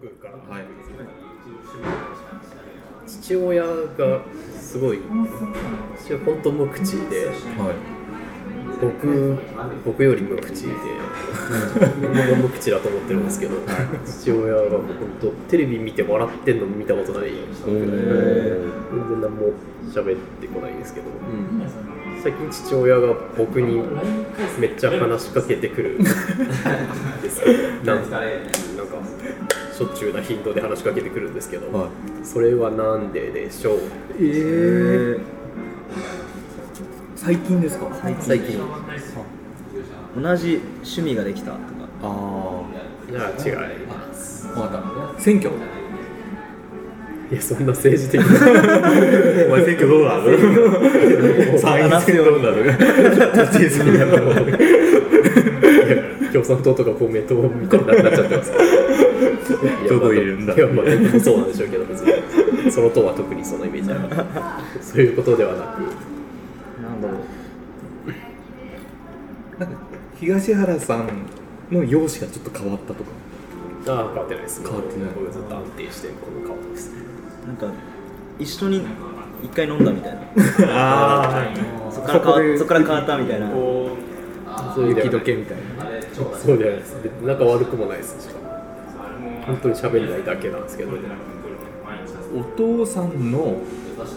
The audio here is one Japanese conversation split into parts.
僕からはい。父親がすごい父親本当無口ではい僕僕より無口で僕も無口だと思ってるんですけど父親が本当テレビ見て笑ってんの見たことない全然何も喋ってこないんですけど最近父親が僕にめっちゃ話しかけてくるんですけど しょっちゅうな頻度で話しかけてくるんですけど、はい。それはなんででしょう？ええ最近ですか？最近。同じ趣味ができたとか。あいや違います。あ分かった選挙？いやそんな政治的な。お前選挙どうなの参院選どうな の共産党とか公明党みたいになっちゃってます。どこいるんだいやまあそうなんでしょうけど別に。その党は特にそのイメージはそういうことではなく。なんだろう。なんか東原さんの容姿がちょっと変わったとか。ああ変わってないです。変わってない。僕ずっと安定してこの顔です。なんか一緒に一回飲んだみたいな。あそっから変わそこでそっから変わったみたいなそういう雪解けみたいな。そうじゃないですで仲悪くもないですしかも。本当に喋んないだけなんですけど。お父さんの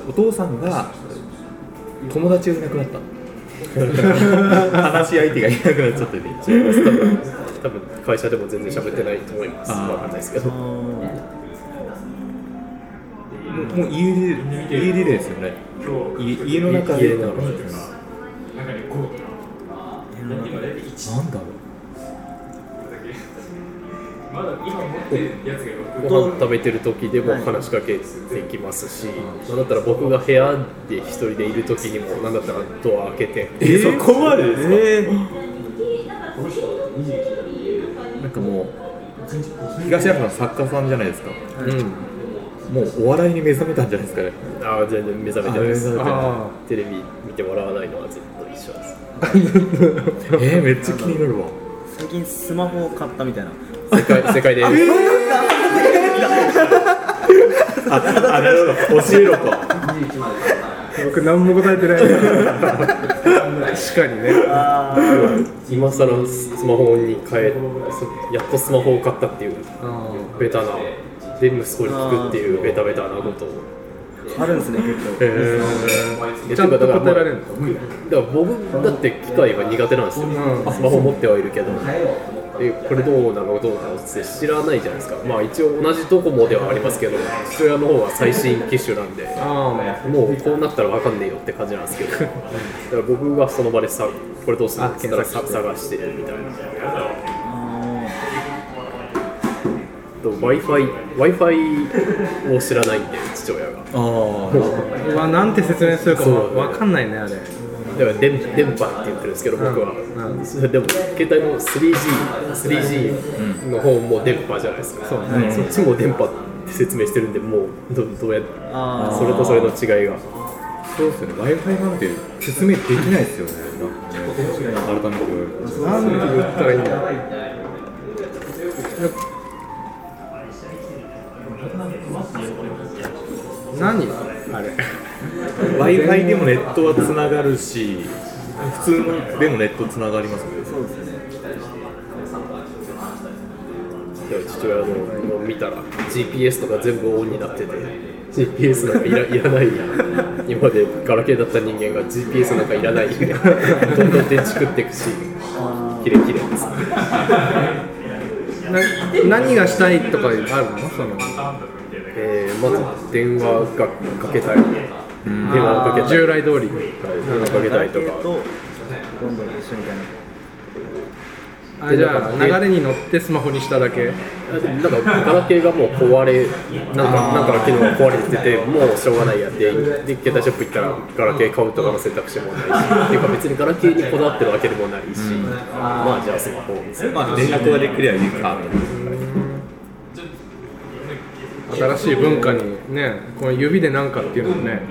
お父さんが友達がいなくなった。話し相手がいなくなっちゃってね。違います多分多分会社でも全然喋ってないと思います。あー。わかんないですけど。もう家で家でですよね。家家の中で。家の中でなんだろう。ご飯食べてる時でも話しかけてきますし、なんだったら僕が部屋で一人でいる時にもなんだったらドア開けて、えそこまでですか、えなんかもう東山さん作家さんじゃないですか。うんもうお笑いに目覚めたんじゃないですかね。ああ全然目覚めてないです。テレビ見て笑わないのはずっと一緒です。えー、めっちゃ気になるわ。最近スマホを買ったみたいな。世界世界で。ああなるほど教えろと僕何も答えてない確かにねあ今更スマホに変えそやっとスマホを買ったっていうベタなで息子に聞くっていうベタベタなことを。あるんですね 結構。ええちゃんとだから答えられるの？だから僕だって機械が苦手なんですよ、うん。スマホ持ってはいるけど、えこれどうなのどうなのって知らないじゃないですか。まあ一応同じドコモではありますけど父親の方は最新機種なんで。あもうこうなったら分かんねえよって感じなんですけど。だから僕がその場でさこれどうするの？って言ったらさ探してるみたいな。あ w i f i w i f i を知らないんで父親が。ー、ああまあなんて説明するかそう。わかんないねあれ。だから電電波って言ってるんですけど僕は、うん。それでも携帯の 3G3G の方も電波じゃないですか、そうね。そっちも電波って説明してるんでもうどどうやあー。それとそれの違いが。そうですよね。W i f i なんて説明できないですよね。なんかね改めてなんて言ったらいいんだ何？あれ。W i f i でもネットはつながるし普通のでもネットつながりますよね。そうですね父親のの見たら GPS とか全部オンになってて。GPS なんかいらいらない今までガラケーだった人間が GPS なんかいらないどんどん電池食っていくしキレキレ。ですな何がしたいとかあるの？そのえー、まず電話がかけたい。電話をかけ従来通り電話かけたいとかあじゃあ流れに乗ってスマホにしただけなん。かガラケーがもう壊れなん。かなん。か機能が壊れててもうしょうがないやってで携帯ショップ行ったらガラケー買うとかの選択肢もないしっていうか別にガラケーにこだわってるわけでもないし、まあじゃあスマホを見せる連絡ができりゃいいか新しい文化にねこの指でなんかっていうのもね。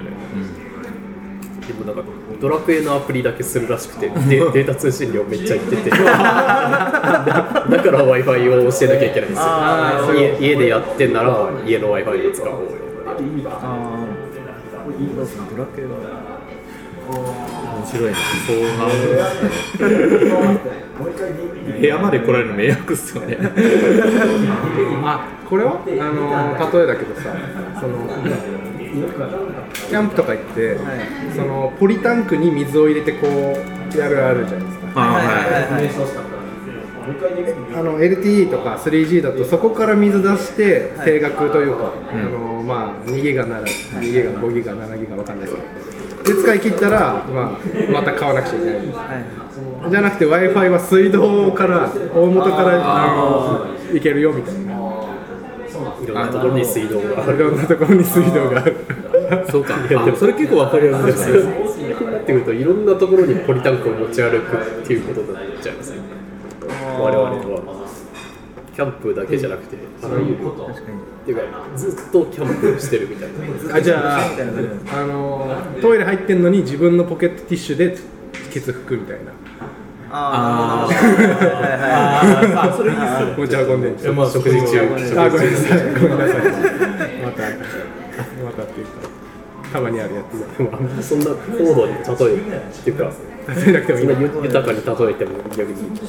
でもなんかドラクエのアプリだけするらしくてで データ通信量めっちゃいってて。だだから w i f i を教えなきゃいけないんですよ。家家でやってんなら家の w i f i を使おうよって面白いな。そう部屋まで来られるの迷惑っすよね。あこれは？あの例えだけどさそのキャンプとか行って、そのポリタンクに水を入れてこうやるあるじゃないですか。あはいあの LTE とか 3G だとそこから水出して定額というか、あのまあ、2ギガなら2ギガ5ギガ7ギガわかんないですけど。で使い切ったら、まあ、また買わなくちゃいけない。じゃなくて w i f i は水道から大元からあのいけるよみたいな。いろんなところに水道がある。いろんなところに水道がある。そうか。あそれ結構わかりやすいですね。そうなってくるといろんなところにポリタンクを持ち歩くっていうことになっちゃいますね我々はキャンプだけじゃなくてあらゆるっていうかずっとキャンプしてるみたいな。あじゃああのトイレ入ってんのに自分のポケットティッシュでケツ拭くみたいな。あああそれいいっすよ持ち運んで食事中あごめんなさい。ごめんなさい。またまたっていうかたまにあるやつ。でもあんまそんな高度に例えっていうか例えなくてもそん豊かに例えても逆に。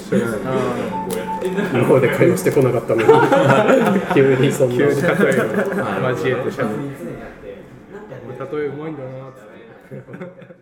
今まで会話してこなかったのに。急にそんな。急に例えを交 えてしゃべる。例えうまいんだなって